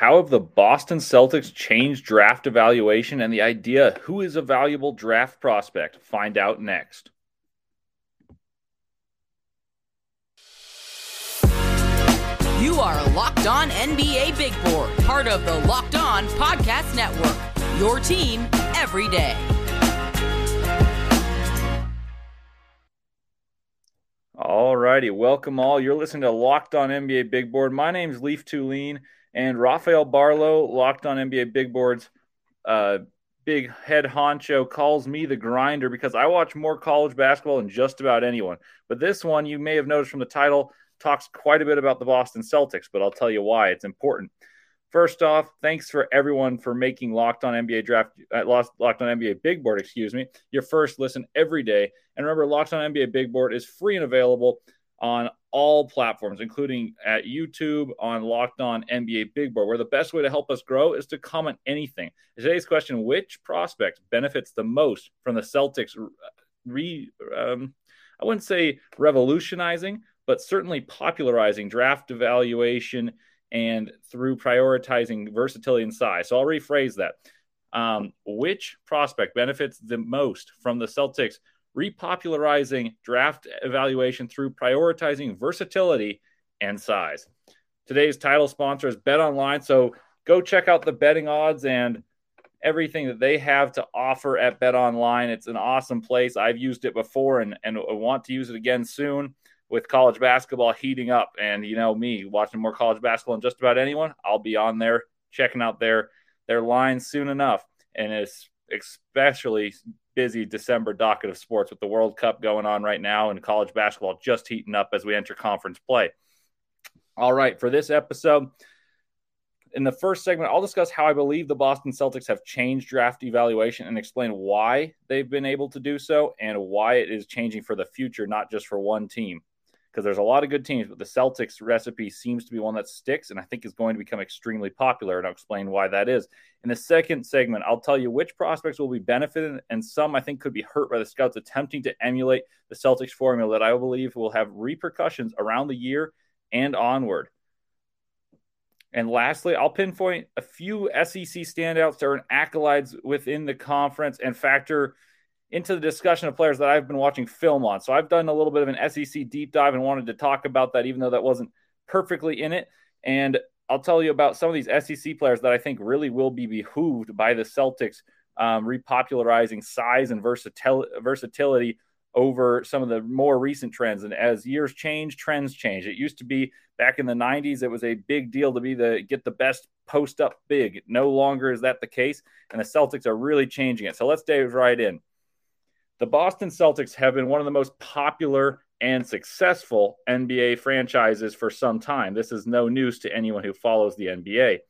How have the Boston Celtics changed draft evaluation and the idea who is a valuable draft prospect? Find out next. You are Locked On NBA Big Board, part of the Locked On Podcast Network. Your team every day. All righty, welcome all. You're listening to Locked On NBA Big Board. My name is Leaf Tulane and Rafael Barlow, Locked On NBA Big Boards, uh, big head honcho, calls me the grinder because I watch more college basketball than just about anyone. But this one, you may have noticed from the title, talks quite a bit about the Boston Celtics, but I'll tell you why it's important. First off, thanks for everyone for making Locked On NBA Draft, uh, Locked On NBA Big Board, excuse me, your first listen every day. And remember, Locked On NBA Big Board is free and available on all platforms, including at YouTube on Locked On NBA Big Board, where the best way to help us grow is to comment anything. Today's question Which prospect benefits the most from the Celtics re, um, I wouldn't say revolutionizing, but certainly popularizing draft evaluation and through prioritizing versatility and size. So I'll rephrase that. Um, which prospect benefits the most from the Celtics repopularizing draft evaluation through prioritizing versatility and size? Today's title sponsor is Bet Online. So go check out the betting odds and everything that they have to offer at Bet Online. It's an awesome place. I've used it before and, and want to use it again soon with college basketball heating up. And you know me, watching more college basketball than just about anyone, I'll be on there checking out their their lines soon enough. And it's especially busy December docket of sports with the World Cup going on right now and college basketball just heating up as we enter conference play. All right, for this episode, in the first segment, I'll discuss how I believe the Boston Celtics have changed draft evaluation and explain why they've been able to do so and why it is changing for the future, not just for one team because there's a lot of good teams, but the Celtics recipe seems to be one that sticks and I think is going to become extremely popular. And I'll explain why that is. In the second segment, I'll tell you which prospects will be benefited and some I think could be hurt by the scouts attempting to emulate the Celtics formula that I believe will have repercussions around the year and onward. And lastly, I'll pinpoint a few SEC standouts that are an accolades within the conference and factor into the discussion of players that I've been watching film on. So I've done a little bit of an SEC deep dive and wanted to talk about that, even though that wasn't perfectly in it. And I'll tell you about some of these SEC players that I think really will be behooved by the Celtics um, repopularizing size and versatil- versatility over some of the more recent trends. And as years change, trends change. It used to be back in the 90s, it was a big deal to be the get the best post up big. No longer is that the case, and the Celtics are really changing it. So let's dive right in. The Boston Celtics have been one of the most popular and successful NBA franchises for some time. This is no news to anyone who follows the NBA.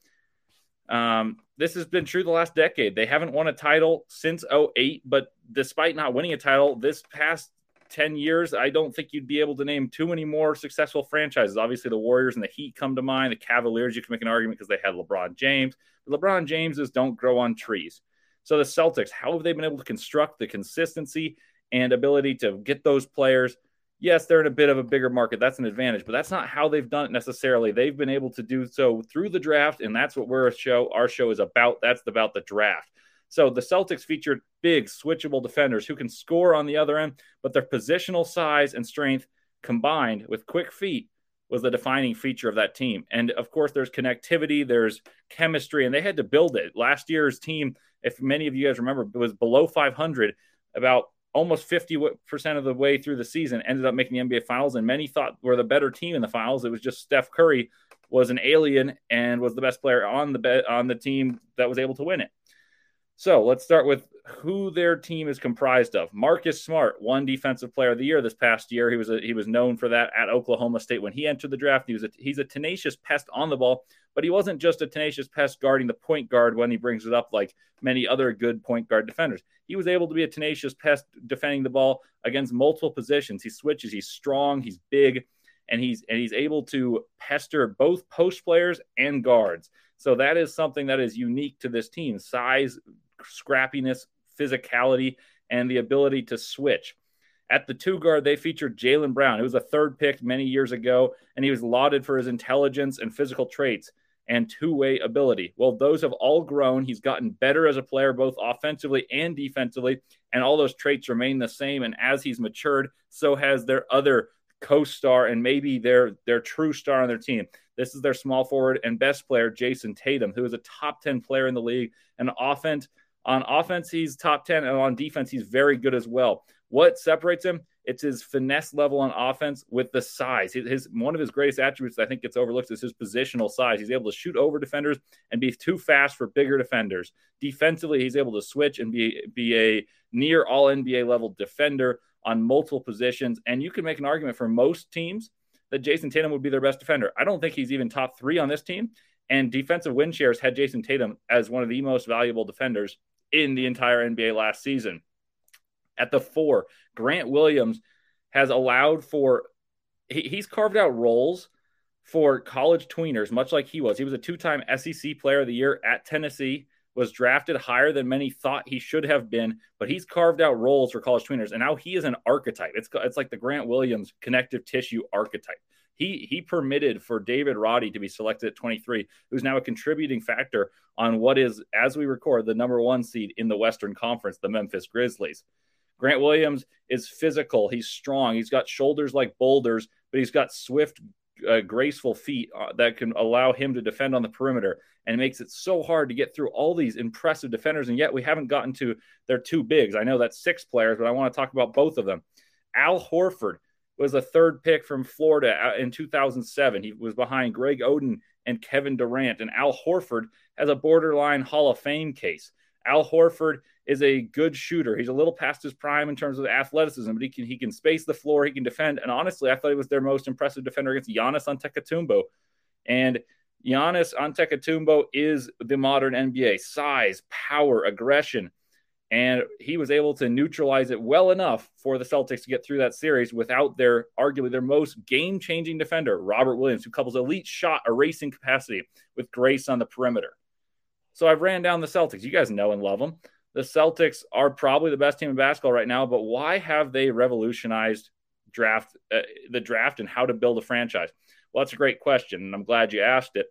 Um, this has been true the last decade. They haven't won a title since 08, but despite not winning a title this past 10 years, I don't think you'd be able to name too many more successful franchises. Obviously, the Warriors and the Heat come to mind. The Cavaliers, you can make an argument because they had LeBron James. LeBron Jameses don't grow on trees. So the Celtics, how have they been able to construct the consistency and ability to get those players? Yes, they're in a bit of a bigger market. That's an advantage, but that's not how they've done it necessarily. They've been able to do so through the draft, and that's what we're a show. Our show is about. That's about the draft. So the Celtics featured big, switchable defenders who can score on the other end, but their positional size and strength combined with quick feet was the defining feature of that team. And of course, there's connectivity, there's chemistry, and they had to build it. Last year's team if many of you guys remember, was below 500 about almost 50% of the way through the season, ended up making the NBA finals. And many thought were the better team in the finals. It was just Steph Curry was an alien and was the best player on the be- on the team that was able to win it. So let's start with who their team is comprised of. Marcus Smart, one defensive player of the year this past year. He was a, he was known for that at Oklahoma State when he entered the draft. He was a, he's a tenacious pest on the ball, but he wasn't just a tenacious pest guarding the point guard when he brings it up like many other good point guard defenders. He was able to be a tenacious pest defending the ball against multiple positions. He switches, he's strong, he's big, and he's and he's able to pester both post players and guards. So that is something that is unique to this team. Size, scrappiness, physicality, and the ability to switch. At the two guard, they featured Jaylen Brown, who was a third pick many years ago, and he was lauded for his intelligence and physical traits. and two way ability. Well, those have all grown. He's gotten better as a player, both offensively and defensively, and all those traits remain the same. And as he's matured, so has their other co-star and maybe their their true star on their team. This is their small forward and best player, Jayson Tatum, who is a top 10 player in the league. And offense, on offense, he's top 10, and on defense, he's very good as well. What separates him? It's his finesse level on offense with the size. His, his, one of his greatest attributes I think gets overlooked is his positional size. He's able to shoot over defenders and be too fast for bigger defenders. Defensively, he's able to switch and be be a near all NBA level defender on multiple positions. And you can make an argument for most teams that Jayson Tatum would be their best defender. I don't think he's even top three on this team. And defensive win shares had Jayson Tatum as one of the most valuable defenders in the entire NBA last season. At the four, Grant Williams has allowed for, he, he's carved out roles for college tweeners, much like he was. He was a two time SEC player of the year at Tennessee, was drafted higher than many thought he should have been, but he's carved out roles for college tweeners. And now he is an archetype. It's, it's like the Grant Williams connective tissue archetype. He, he permitted for David Roddy to be selected at 23, who's now a contributing factor on what is, as we record, the number one seed in the Western Conference, the Memphis Grizzlies. Grant Williams is physical. He's strong. He's got shoulders like boulders, but he's got swift, uh, graceful feet uh, that can allow him to defend on the perimeter. And it makes it so hard to get through all these impressive defenders. And yet we haven't gotten to their two bigs. I know that's six players, but I want to talk about both of them. Al Horford was a third pick from Florida uh, in 2007. He was behind Greg Oden and Kevin Durant. And Al Horford has a borderline Hall of Fame case. Al Horford is a good shooter. He's a little past his prime in terms of athleticism, but he can he can space the floor, he can defend. And honestly, I thought he was their most impressive defender against Giannis Antetokounmpo. And Giannis Antetokounmpo is the modern NBA: size, power, aggression, and he was able to neutralize it well enough for the Celtics to get through that series without their arguably their most game-changing defender, Robert Williams, who couples elite shot erasing capacity with grace on the perimeter. So I've ran down the Celtics. You guys know and love them the Celtics are probably the best team in basketball right now, but why have they revolutionized draft uh, the draft and how to build a franchise? Well, that's a great question, and I'm glad you asked it.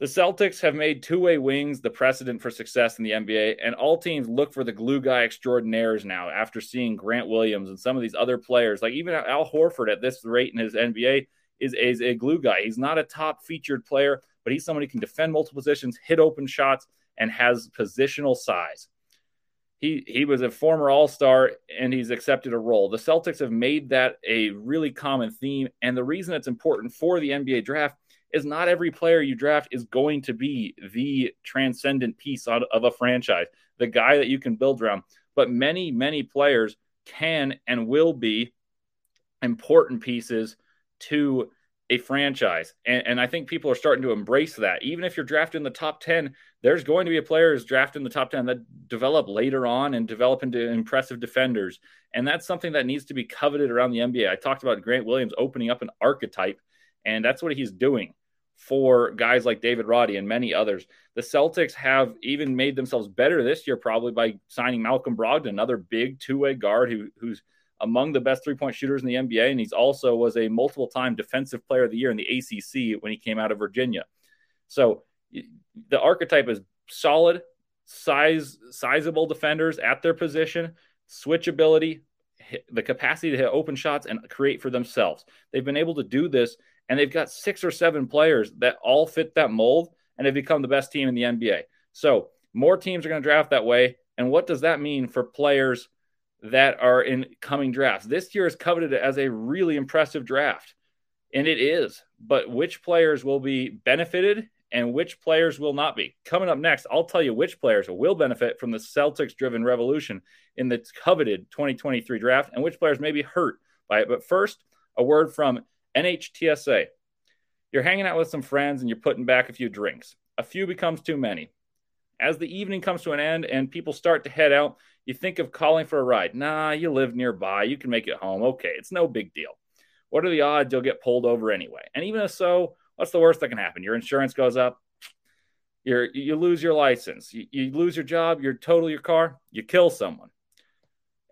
The Celtics have made two-way wings the precedent for success in the NBA, and all teams look for the glue guy extraordinaires now after seeing Grant Williams and some of these other players, like even Al Horford at this rate in his NBA is, is a glue guy. He's not a top featured player, but he's somebody who can defend multiple positions, hit open shots, and has positional size. He he was a former All-Star and he's accepted a role. The Celtics have made that a really common theme and the reason it's important for the NBA draft is not every player you draft is going to be the transcendent piece of a franchise, the guy that you can build around. But many, many players can and will be important pieces to a franchise. And, and, I think people are starting to embrace that. Even if you're drafting the top 10, there's going to be a player who's drafted in the top 10 that develop later on and develop into impressive defenders. And that's something that needs to be coveted around the NBA. I talked about Grant Williams opening up an archetype, and that's what he's doing for guys like David Roddy and many others. The Celtics have even made themselves better this year, probably by signing Malcolm Brogdon, another big two way guard who, who's among the best three point shooters in the NBA, and he's also was a multiple time defensive player of the year in the ACC when he came out of Virginia. So the archetype is solid, size, sizable defenders at their position, switchability, the capacity to hit open shots and create for themselves. They've been able to do this, and they've got six or seven players that all fit that mold, and have become the best team in the NBA. So more teams are going to draft that way. And what does that mean for players? that are in coming drafts. This year is coveted as a really impressive draft, and it is. But which players will be benefited and which players will not be? Coming up next, I'll tell you which players will benefit from the Celtics driven revolution in the coveted 2023 draft and which players may be hurt by it. But first, a word from NHTSA. You're hanging out with some friends and you're putting back a few drinks. A few becomes too many. As the evening comes to an end and people start to head out, you think of calling for a ride. Nah, you live nearby. You can make it home. Okay, it's no big deal. What are the odds you'll get pulled over anyway? And even if so, what's the worst that can happen? Your insurance goes up. you you lose your license. You, you lose your job. You total your car. You kill someone.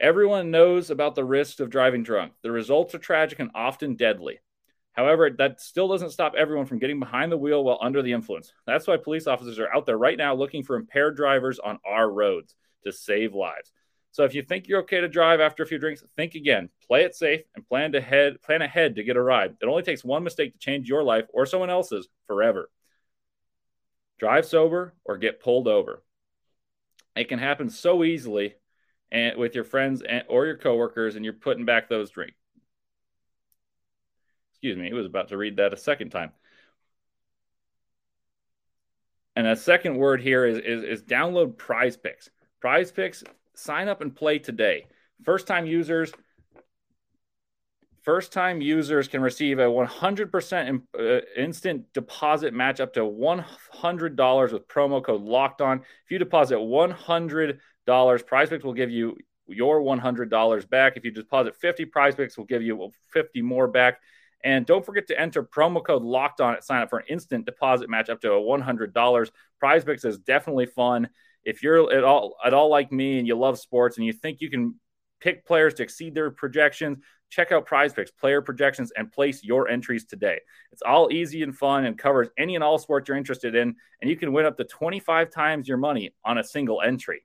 Everyone knows about the risks of driving drunk. The results are tragic and often deadly. However, that still doesn't stop everyone from getting behind the wheel while under the influence. That's why police officers are out there right now looking for impaired drivers on our roads to save lives. So if you think you're okay to drive after a few drinks, think again. Play it safe and plan to head plan ahead to get a ride. It only takes one mistake to change your life or someone else's forever. Drive sober or get pulled over. It can happen so easily and with your friends and, or your coworkers and you're putting back those drinks excuse me, he was about to read that a second time. And a second word here is, is, is download prize picks. Prize picks, sign up and play today. First time users, first time users can receive a 100% uh, instant deposit match up to $100 with promo code locked on. If you deposit $100, prize picks will give you your $100 back. If you deposit 50 prize picks, will give you 50 more back. And don't forget to enter promo code locked on at sign up for an instant deposit match up to a $100. Prize Picks is definitely fun. If you're at all at all like me and you love sports and you think you can pick players to exceed their projections, check out Prize Picks, player projections, and place your entries today. It's all easy and fun and covers any and all sports you're interested in, and you can win up to 25 times your money on a single entry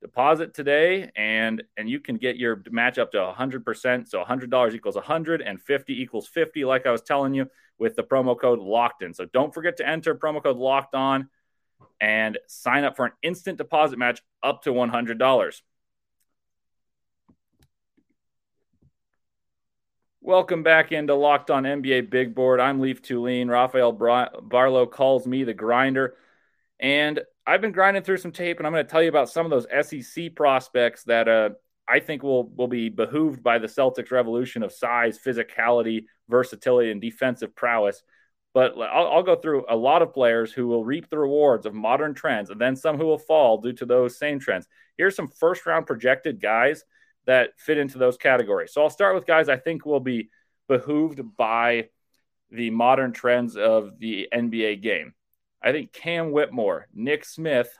deposit today and and you can get your match up to 100% so $100 equals 100 and 50 equals 50 like i was telling you with the promo code locked in so don't forget to enter promo code locked on and sign up for an instant deposit match up to $100 Welcome back into Locked On NBA Big Board. I'm Leaf Tulane. Rafael Barlow calls me the grinder. And I've been grinding through some tape, and I'm going to tell you about some of those SEC prospects that uh, I think will will be behooved by the Celtics revolution of size, physicality, versatility, and defensive prowess. But I'll, I'll, go through a lot of players who will reap the rewards of modern trends, and then some who will fall due to those same trends. Here's some first round projected guys that fit into those categories. So I'll start with guys I think will be behooved by the modern trends of the NBA game. I think Cam Whitmore, Nick Smith,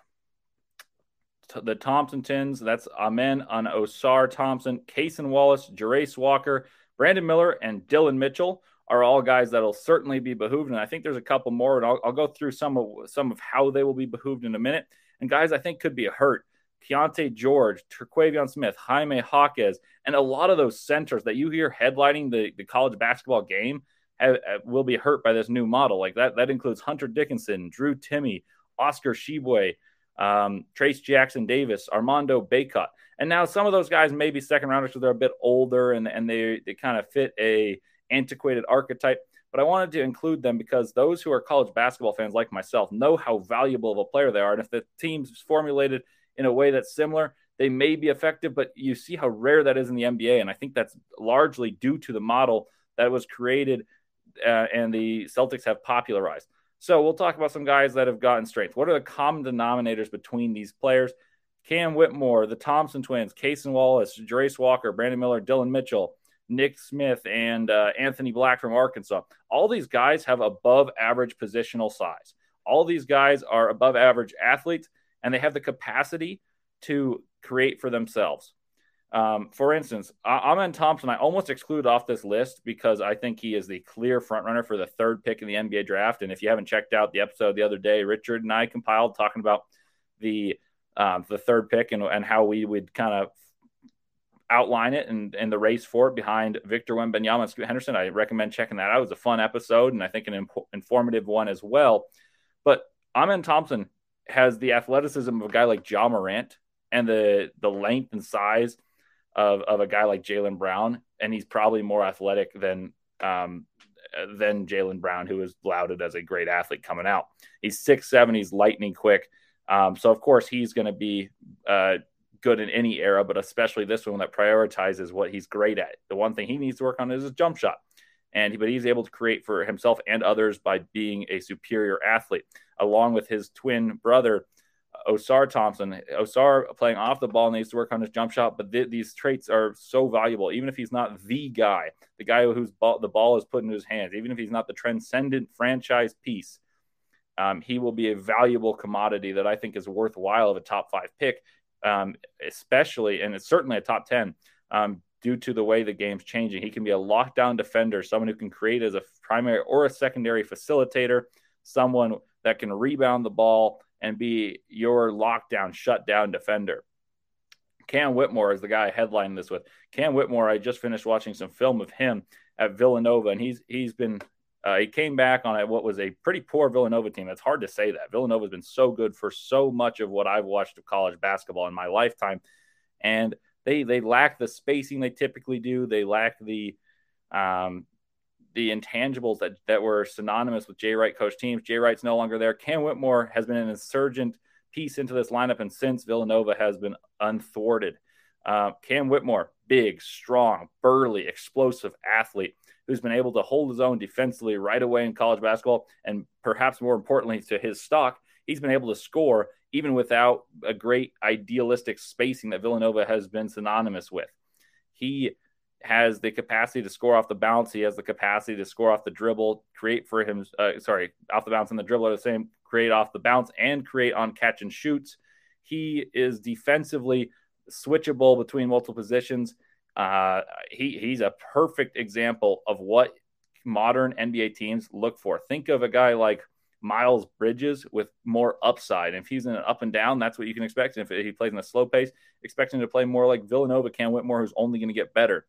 the Thompson Twins, that's Amen on Ausar Thompson, Cason Wallace, Jarace Walker, Brandon Miller, and Dillon Mitchell are all guys that'll certainly be behooved. And I think there's a couple more, and I'll, I'll go through some of some of how they will be behooved in a minute. And guys, I think could be hurt. Keyonte George, Terquavion Smith, Jaime Jaquez, and a lot of those centers that you hear headlining the, the college basketball game have, will be hurt by this new model. Like that, that includes Hunter Dickinson, Drew Timme, Oscar Tshiebwe, um, Trayce Jackson Davis, Armando Bacot. And now some of those guys may be second rounders because they're a bit older and, and they, they kind of fit a antiquated archetype. But I wanted to include them because those who are college basketball fans like myself know how valuable of a player they are. And if the team's formulated in a way that's similar, they may be effective, but you see how rare that is in the NBA. And I think that's largely due to the model that was created uh, and the Celtics have popularized. So we'll talk about some guys that have gotten strength. What are the common denominators between these players? Cam Whitmore, the Thompson twins, Cason Wallace, Jarace Walker, Brandon Miller, Dillon Mitchell, Nick Smith, and uh, Anthony Black from Arkansas. All these guys have above average positional size. All these guys are above average athletes, and they have the capacity to create for themselves. Um, for instance, Amen Thompson, I almost exclude off this list because I think he is the clear frontrunner for the third pick in the NBA draft. And if you haven't checked out the episode the other day, Richard and I compiled talking about the um, the third pick and, and how we would kind of outline it and, and the race for it behind Victor Wembanyama and Scoot Henderson. I recommend checking that out. It was a fun episode and I think an imp- informative one as well. But Amen Thompson has the athleticism of a guy like Ja Morant and the the length and size – of, of a guy like Jaylen Brown, and he's probably more athletic than um, than Jaylen Brown, who is lauded as a great athlete coming out. He's six seven, he's lightning quick. Um, so of course he's going to be uh, good in any era, but especially this one that prioritizes what he's great at. The one thing he needs to work on is his jump shot, and but he's able to create for himself and others by being a superior athlete, along with his twin brother Ausar Thompson. Ausar playing off the ball needs to work on his jump shot, but th- these traits are so valuable. Even if he's not the guy, the guy whose ball, the ball is put in his hands, even if he's not the transcendent franchise piece, um, he will be a valuable commodity that I think is worthwhile of a top five pick, um, especially and it's certainly a top ten. Um, due to the way the game's changing. He can be a lockdown defender, someone who can create as a primary or a secondary facilitator, someone that can rebound the ball and be your lockdown, shutdown defender. Cam Whitmore is the guy headlining this with. Cam Whitmore, I just finished watching some film of him at Villanova, and he's he's been uh, he came back on what was a pretty poor Villanova team. It's hard to say that Villanova's been so good for so much of what I've watched of college basketball in my lifetime, and they they lack the spacing they typically do. They lack the um, the intangibles that that were synonymous with Jay Wright coach teams. Jay Wright's no longer there. Cam Whitmore has been an insurgent piece into this lineup, and since Villanova has been unthwarted. Uh, Cam Whitmore, big, strong, burly, explosive athlete who's been able to hold his own defensively right away in college basketball. And perhaps more importantly to his stock, he's been able to score even without a great idealistic spacing that Villanova has been synonymous with. He has the capacity to score off the bounce. He has the capacity to score off the dribble, create for him, uh, sorry, off the bounce and the dribble are the same, create off the bounce and create on catch and shoots. He is defensively switchable between multiple positions. Uh, he he's a perfect example of what modern NBA teams look for. Think of a guy like Miles Bridges with more upside. If he's in an up and down, that's what you can expect. And if he plays in a slow pace, expect him to play more like Villanova, Cam Whitmore, who's only going to get better.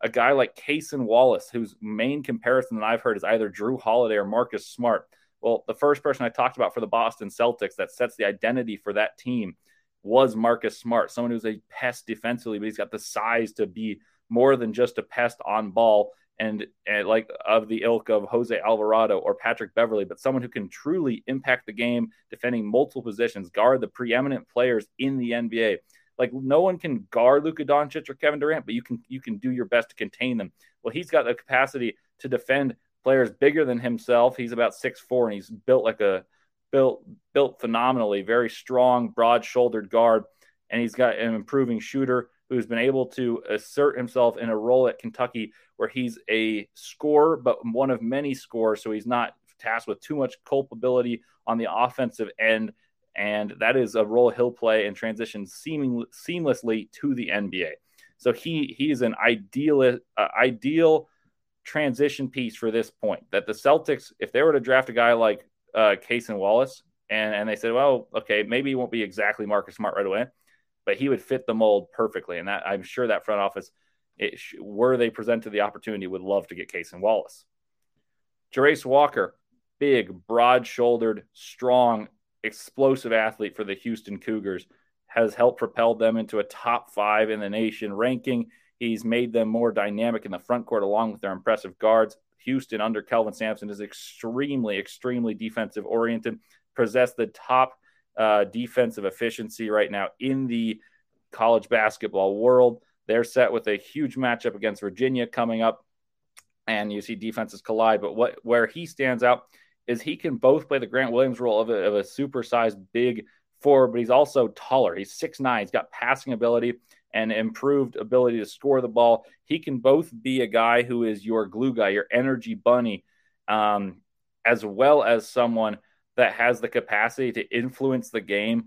A guy like Cason Wallace, whose main comparison that I've heard is either Jrue Holiday or Marcus Smart. Well, the first person I talked about for the Boston Celtics that sets the identity for that team was Marcus Smart, someone who's a pest defensively, but he's got the size to be more than just a pest on ball and, and like of the ilk of Jose Alvarado or Patrick Beverley, but someone who can truly impact the game, defending multiple positions, guard the preeminent players in the NBA. Like no one can guard Luka Doncic or Kevin Durant, but you can you can do your best to contain them. Well, he's got the capacity to defend players bigger than himself. He's about six four, and he's built like a built built phenomenally, very strong, broad-shouldered guard, and he's got an improving shooter who's been able to assert himself in a role at Kentucky where he's a scorer, but one of many scores, so he's not tasked with too much culpability on the offensive end. And that is a role he'll play and transition seeming, seamlessly to the NBA. So he he is an ideal uh, ideal transition piece for this point. That the Celtics, if they were to draft a guy like uh, and Wallace, and and they said, well, okay, maybe he won't be exactly Marcus Smart right away, but he would fit the mold perfectly. And that I'm sure that front office, it, were they presented the opportunity, would love to get Cason Wallace. Jarace Walker, big, broad-shouldered, strong, explosive athlete for the Houston Cougars, has helped propel them into a top five in the nation ranking. He's made them more dynamic in the front court along with their impressive guards. Houston under Kelvin Sampson is extremely, extremely defensive oriented, possess the top uh, defensive efficiency right now in the college basketball world. They're set with a huge matchup against Virginia coming up, and you see defenses collide. But what where he stands out is he can both play the Grant Williams role of a, of a supersized big forward, but he's also taller. He's six nine. He's got passing ability and improved ability to score the ball. He can both be a guy who is your glue guy, your energy bunny, um, as well as someone that has the capacity to influence the game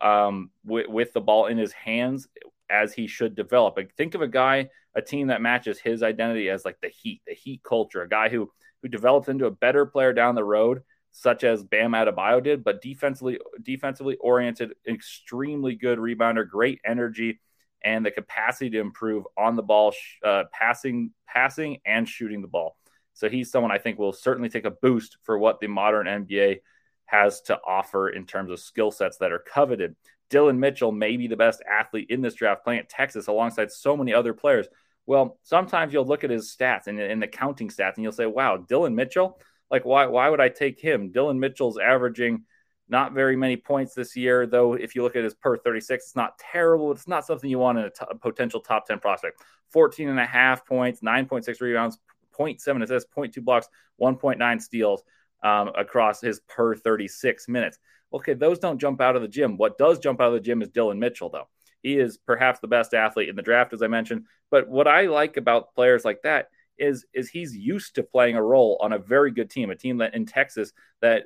um, with, with the ball in his hands as he should develop. Like, think of a guy, a team that matches his identity as like the Heat, the Heat culture, a guy who who develops into a better player down the road, such as Bam Adebayo did, but defensively defensively oriented, extremely good rebounder, great energy and the capacity to improve on the ball, uh, passing, passing, and shooting the ball. So he's someone I think will certainly take a boost for what the modern NBA has to offer in terms of skill sets that are coveted. Dillon Mitchell may be the best athlete in this draft, playing at Texas alongside so many other players. Well, sometimes you'll look at his stats and in the counting stats, and you'll say, "Wow, Dillon Mitchell! Like, why? Why would I take him? Dillon Mitchell's averaging not very many points this year, though. If you look at his per 36, it's not terrible. It's not something you want in a, t- a potential top 10 prospect. 14 and a half points, 9.6 rebounds, 0.7 assists, 0.2 blocks, 1.9 steals um, across his per 36 minutes. Okay, those don't jump out of the gym. What does jump out of the gym is Dillon Mitchell, though. He is perhaps the best athlete in the draft, as I mentioned. But what I like about players like that is is he's used to playing a role on a very good team, a team that in Texas that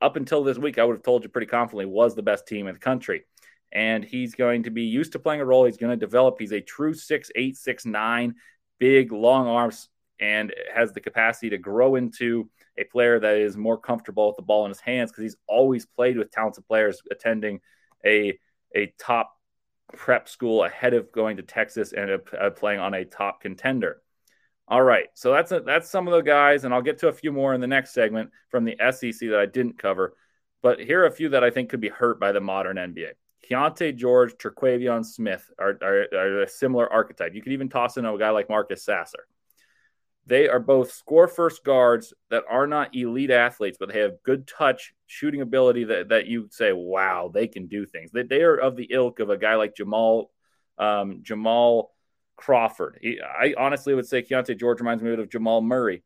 up until this week, I would have told you pretty confidently was the best team in the country. and he's going to be used to playing a role. He's going to develop. He's a true six eight, six nine, big, long arms, and has the capacity to grow into a player that is more comfortable with the ball in his hands because he's always played with talented players attending a a top prep school ahead of going to Texas and uh, playing on a top contender. All right, so that's a, that's some of the guys, and I'll get to a few more in the next segment from the SEC that I didn't cover. But here are a few that I think could be hurt by the modern NBA. Keyonte George, Terquavion Smith are, are, are a similar archetype. You could even toss in a guy like Marcus Sasser. They are both score first guards that are not elite athletes, but they have good touch, shooting ability that, that you say, wow, they can do things. They, they are of the ilk of a guy like Jamal um, Jamal Crawford. He, I honestly would say Keyonte George reminds me of Jamal Murray,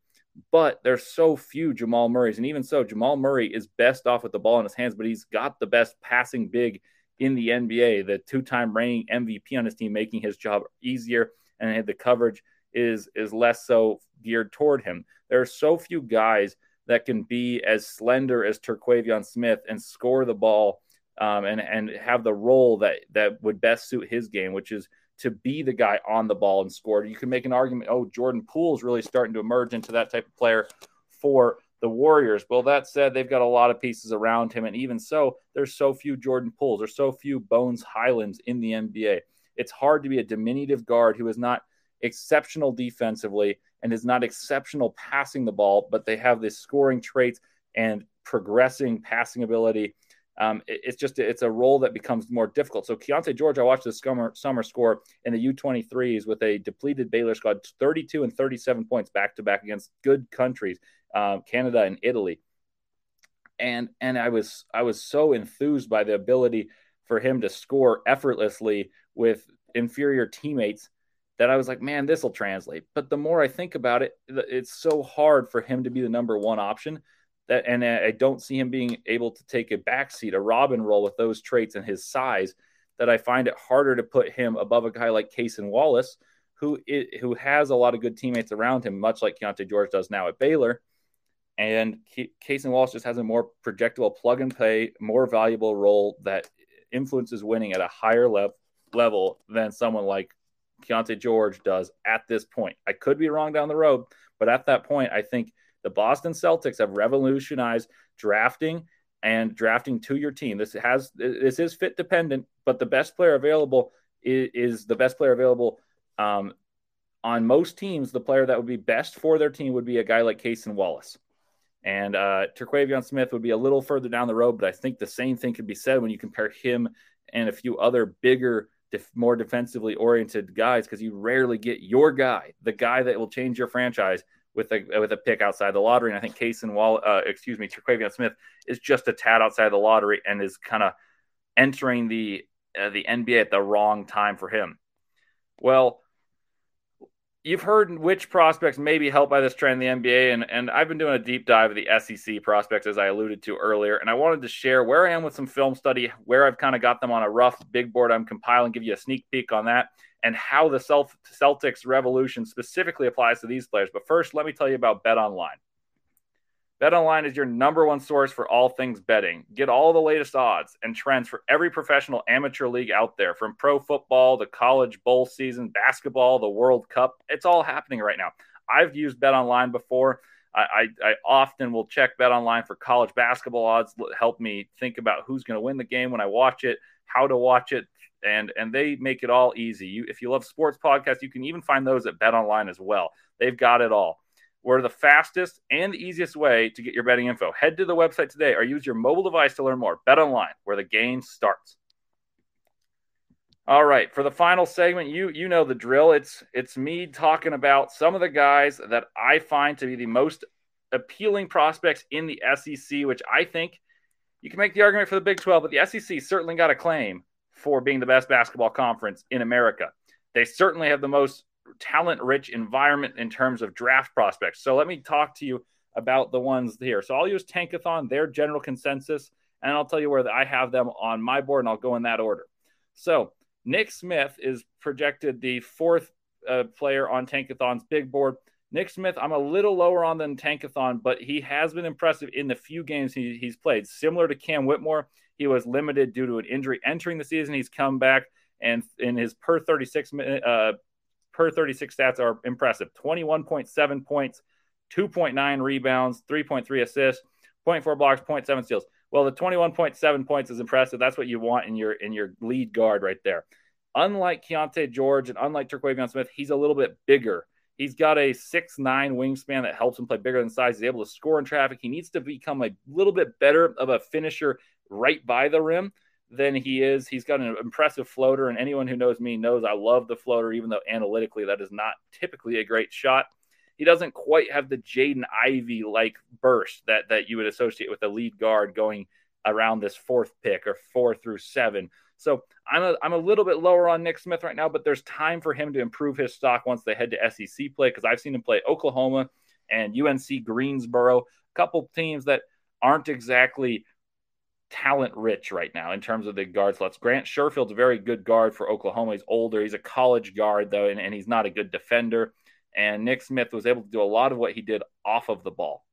but there's so few Jamal Murrays. And even so, Jamal Murray is best off with the ball in his hands, but he's got the best passing big in the NBA, the two time reigning MVP on his team, making his job easier and had the coverage is is less so geared toward him. There are so few guys that can be as slender as Terquavion Smith and score the ball um, and and have the role that that would best suit his game, which is to be the guy on the ball and score. You can make an argument, oh, Jordan Poole's really starting to emerge into that type of player for the Warriors. Well, that said, they've got a lot of pieces around him, and even so, there's so few Jordan Pooles, there's so few Bones Hyland in the NBA. It's hard to be a diminutive guard who is not exceptional defensively and is not exceptional passing the ball, but they have this scoring traits and progressing passing ability. Um, it, it's just it's a role that becomes more difficult. So Keyonte George, I watched the summer summer score in the U23s with a depleted Baylor squad, 32 and 37 points back to back against good countries, um, Canada and Italy. And and I was I was so enthused by the ability for him to score effortlessly with inferior teammates that I was like, man, this will translate. But the more I think about it, it's so hard for him to be the number one option that, and I don't see him being able to take a backseat, a Robin role with those traits and his size, that I find it harder to put him above a guy like Cason Wallace, who who has a lot of good teammates around him, much like Keyonte George does now at Baylor. And Cason Wallace just has a more projectable plug and play, more valuable role that influences winning at a higher level than someone like Keyonte George does at this point. I could be wrong down the road, but at that point, I think the Boston Celtics have revolutionized drafting and drafting to your team. This has this is fit dependent, but the best player available is, is the best player available. Um, on most teams, the player that would be best for their team would be a guy like Cason Wallace. And uh, Terquavion Smith would be a little further down the road, but I think the same thing could be said when you compare him and a few other bigger def- more defensively oriented guys because you rarely get your guy, the guy that will change your franchise with a with a pick outside the lottery. And I think Cason Wall, uh, excuse me, Terquavion Smith is just a tad outside the lottery and is kind of entering the uh, the NBA at the wrong time for him. Well, you've heard which prospects may be helped by this trend in the NBA, and, and I've been doing a deep dive of the SEC prospects as I alluded to earlier, and I wanted to share where I am with some film study, where I've kind of got them on a rough big board I'm compiling, give you a sneak peek on that, and how the Celtics revolution specifically applies to these players. But first, let me tell you about Bet Online. BetOnline is your number one source for all things betting. Get all the latest odds and trends for every professional amateur league out there, from pro football to college bowl season, basketball, the World Cup. It's all happening right now. I've used BetOnline before. I, I, I often will check BetOnline for college basketball odds, help me think about who's going to win the game when I watch it, how to watch it, and and they make it all easy. You, if you love sports podcasts, you can even find those at BetOnline as well. They've got it all. We're the fastest and the easiest way to get your betting info. Head to the website today or use your mobile device to learn more. Bet online, where the game starts. All right, for the final segment, you you know the drill. It's it's me talking about some of the guys that I find to be the most appealing prospects in the SEC, which I think you can make the argument for the Big 12, but the SEC certainly got a claim for being the best basketball conference in America. They certainly have the most talent rich environment in terms of draft prospects. So let me talk to you about the ones here. So I'll use Tankathon, their general consensus, and I'll tell you where I have them on my board, and I'll go in that order. So Nick Smith is projected the fourth uh, player on Tankathon's big board. Nick Smith, I'm a little lower on than Tankathon, but he has been impressive in the few games he, he's played. Similar to Cam Whitmore, he was limited due to an injury entering the season. He's come back, and in his per 36 uh, per 36 stats are impressive 21.7 points, 2.9 rebounds, 3.3 assists, 0.4 blocks, 0.7 steals. Well, the 21.7 points is impressive. That's what you want in your in your lead guard right there. Unlike Keyonte George and unlike Terquavion Smith, he's a little bit bigger. He's got a six nine wingspan that helps him play bigger than size. He's able to score in traffic. He needs to become a little bit better of a finisher right by the rim than he is. He's got an impressive floater, and anyone who knows me knows I love the floater, even though analytically that is not typically a great shot. He doesn't quite have the Jaden Ivey like burst that that you would associate with a lead guard going around this fourth pick or four through seven. So I'm a, I'm a little bit lower on Nick Smith right now, but there's time for him to improve his stock once they head to SEC play because I've seen him play Oklahoma and UNC Greensboro, a couple teams that aren't exactly talent rich right now in terms of the guard slots. Grant Sherfield's a very good guard for Oklahoma. He's older. He's a college guard, though, and, and he's not a good defender. And Nick Smith was able to do a lot of what he did off of the ball.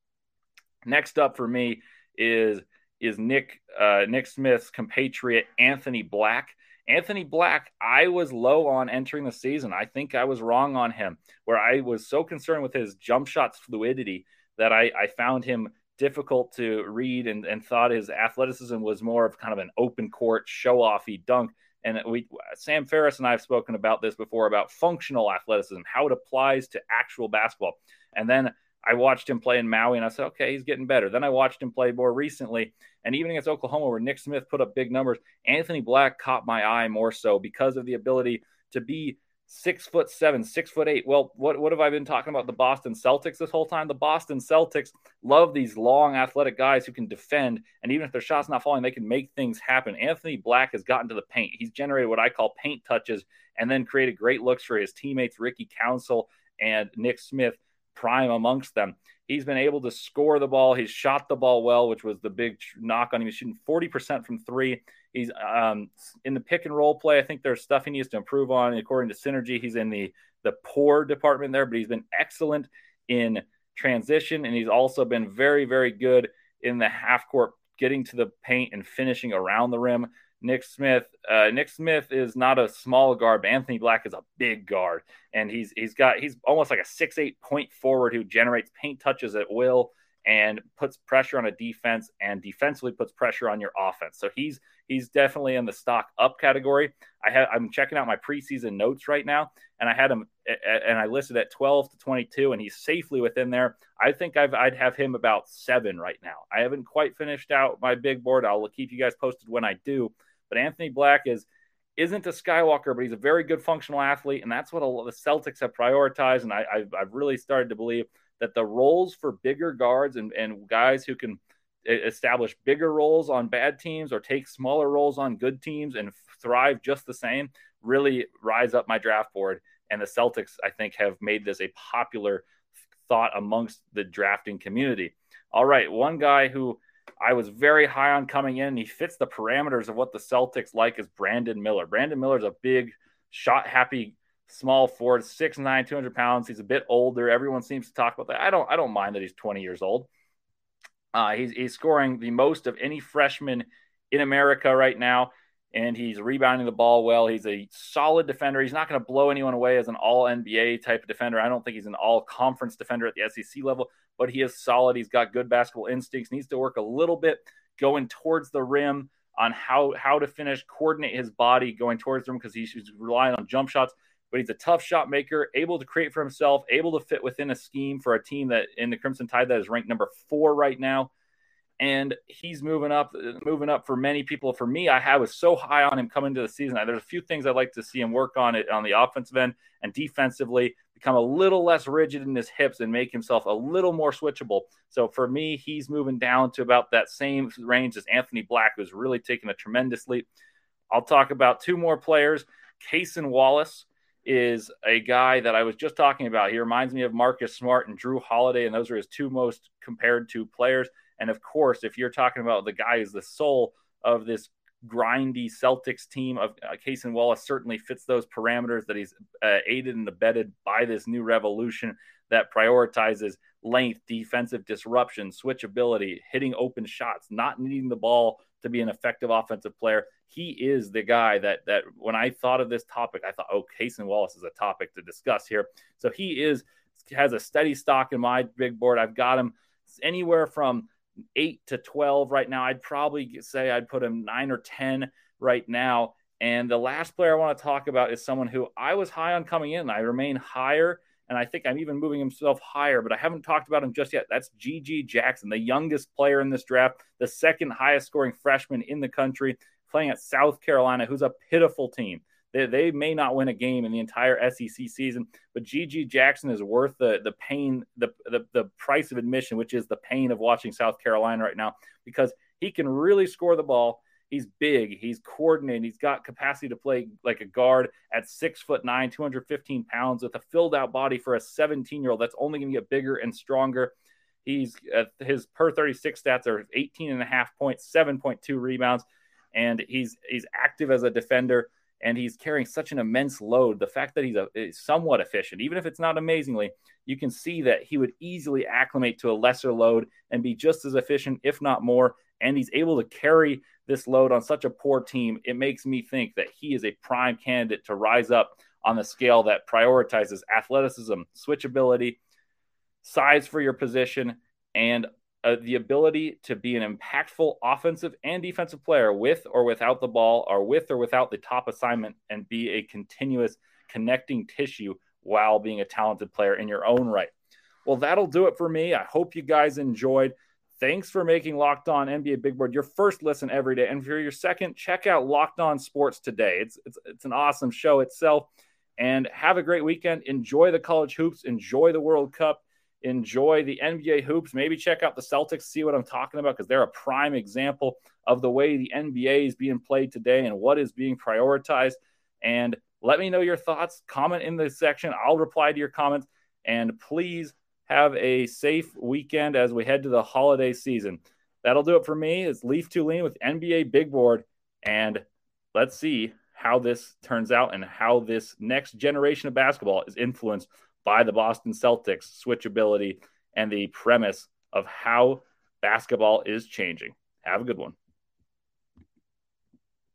Next up for me is is Nick uh, Nick Smith's compatriot Anthony Black. Anthony Black, I was low on entering the season. I think I was wrong on him, where I was so concerned with his jump shots fluidity that I, I found him difficult to read and, and thought his athleticism was more of kind of an open court show offy dunk. And we, Sam Ferris and I have spoken about this before about functional athleticism, how it applies to actual basketball. And then I watched him play in Maui and I said, okay, he's getting better. Then I watched him play more recently. And even against Oklahoma, where Nick Smith put up big numbers, Anthony Black caught my eye more so because of the ability to be six foot seven, six foot eight. Well, what, what have I been talking about the Boston Celtics this whole time? The Boston Celtics love these long, athletic guys who can defend, and even if their shot's not falling, they can make things happen. Anthony Black has gotten to the paint. He's generated what I call paint touches and then created great looks for his teammates, Ricky Council and Nick Smith, prime amongst them. He's been able to score the ball. He's shot the ball well, which was the big knock on him. He's shooting 40% from three. He's um, in the pick and roll play. I think there's stuff he needs to improve on. According to Synergy, he's in the the poor department there, but he's been excellent in transition, and he's also been very, very good in the half court, getting to the paint and finishing around the rim. Nick Smith. Uh, Nick Smith is not a small guard, but Anthony Black is a big guard, and he's he's got he's almost like a six eight point forward who generates paint touches at will and puts pressure on a defense and defensively puts pressure on your offense. So he's he's definitely in the stock up category. I have I'm checking out my preseason notes right now, and I had him and I listed at 12 to 22, and he's safely within there. I think I've, I'd have him about seven right now. I haven't quite finished out my big board. I'll keep you guys posted when I do. But Anthony Black is isn't a Skywalker, but he's a very good functional athlete, and that's what the Celtics have prioritized. And I, I've, I've really started to believe that the roles for bigger guards and, and guys who can establish bigger roles on bad teams or take smaller roles on good teams and thrive just the same really rise up my draft board. And the Celtics, I think, have made this a popular thought amongst the drafting community. All right, one guy who I was very high on coming in. He fits the parameters of what the Celtics like is Brandon Miller. Brandon Miller is a big, shot happy, small forward, 6'9", 200 pounds. He's a bit older. Everyone seems to talk about that. I don't I don't mind that he's 20 years old. Uh, he's, he's scoring the most of any freshman in America right now and he's rebounding the ball well. He's a solid defender. He's not going to blow anyone away as an all NBA type of defender. I don't think he's an all conference defender at the SEC level, but he is solid. He's got good basketball instincts. Needs to work a little bit going towards the rim on how how to finish, coordinate his body going towards the rim because he's relying on jump shots. But he's a tough shot maker, able to create for himself, able to fit within a scheme for a team that in the Crimson Tide that is ranked number four right now and he's moving up, moving up for many people. For me, I was so high on him coming into the season. There's a few things I'd like to see him work on it on the offensive end and defensively, become a little less rigid in his hips and make himself a little more switchable. So for me, he's moving down to about that same range as Anthony Black, who's really taken a tremendous leap. I'll talk about two more players. Cason Wallace is a guy that I was just talking about. He reminds me of Marcus Smart and Jrue Holiday, and those are his two most compared to players. And of course, if you're talking about the guy is the soul of this grindy Celtics team of uh, Cason Wallace certainly fits those parameters that he's uh, aided and abetted by this new revolution that prioritizes length, defensive disruption, switchability, hitting open shots, not needing the ball to be an effective offensive player. He is the guy that that when I thought of this topic, I thought, oh, Casey Wallace is a topic to discuss here. So he is has a steady stock in my big board. I've got him anywhere from eight to twelve right now. I'd probably say I'd put him nine or ten right now. And the last player I want to talk about is someone who I was high on coming in. I remain higher and I think I'm even moving himself higher, but I haven't talked about him just yet. That's GG Jackson, the youngest player in this draft, the second highest scoring freshman in the country, playing at South Carolina, who's a pitiful team. They, they may not win a game in the entire SEC season, but GG Jackson is worth the the pain, the, the the price of admission, which is the pain of watching South Carolina right now, because he can really score the ball. He's big. He's coordinated. He's got capacity to play like a guard at six foot nine, 215 pounds, with a filled out body for a 17 year old. That's only going to get bigger and stronger. He's uh, his per 36 stats are 18 and a half points, 7.2 rebounds, and he's he's active as a defender and he's carrying such an immense load. The fact that he's a, somewhat efficient, even if it's not amazingly, you can see that he would easily acclimate to a lesser load and be just as efficient, if not more. And he's able to carry this load on such a poor team. It makes me think that he is a prime candidate to rise up on the scale that prioritizes athleticism, switchability, size for your position, and uh, the ability to be an impactful offensive and defensive player with or without the ball, or with or without the top assignment, and be a continuous connecting tissue while being a talented player in your own right. Well, that'll do it for me. I hope you guys enjoyed. Thanks for making Locked On NBA Big Board your first listen every day. And for your second, check out Locked On Sports today. It's, it's, it's an awesome show itself. And have a great weekend. Enjoy the college hoops, enjoy the World Cup enjoy the NBA hoops. Maybe check out the Celtics, see what I'm talking about, because they're a prime example of the way the NBA is being played today and what is being prioritized. And let me know your thoughts. Comment in the section. I'll reply to your comments. And please have a safe weekend as we head to the holiday season. That'll do it for me. It's Leif Thulin with NBA Big Board. And let's see how this turns out and how this next generation of basketball is influenced by the Boston Celtics switchability and the premise of how basketball is changing. Have a good one.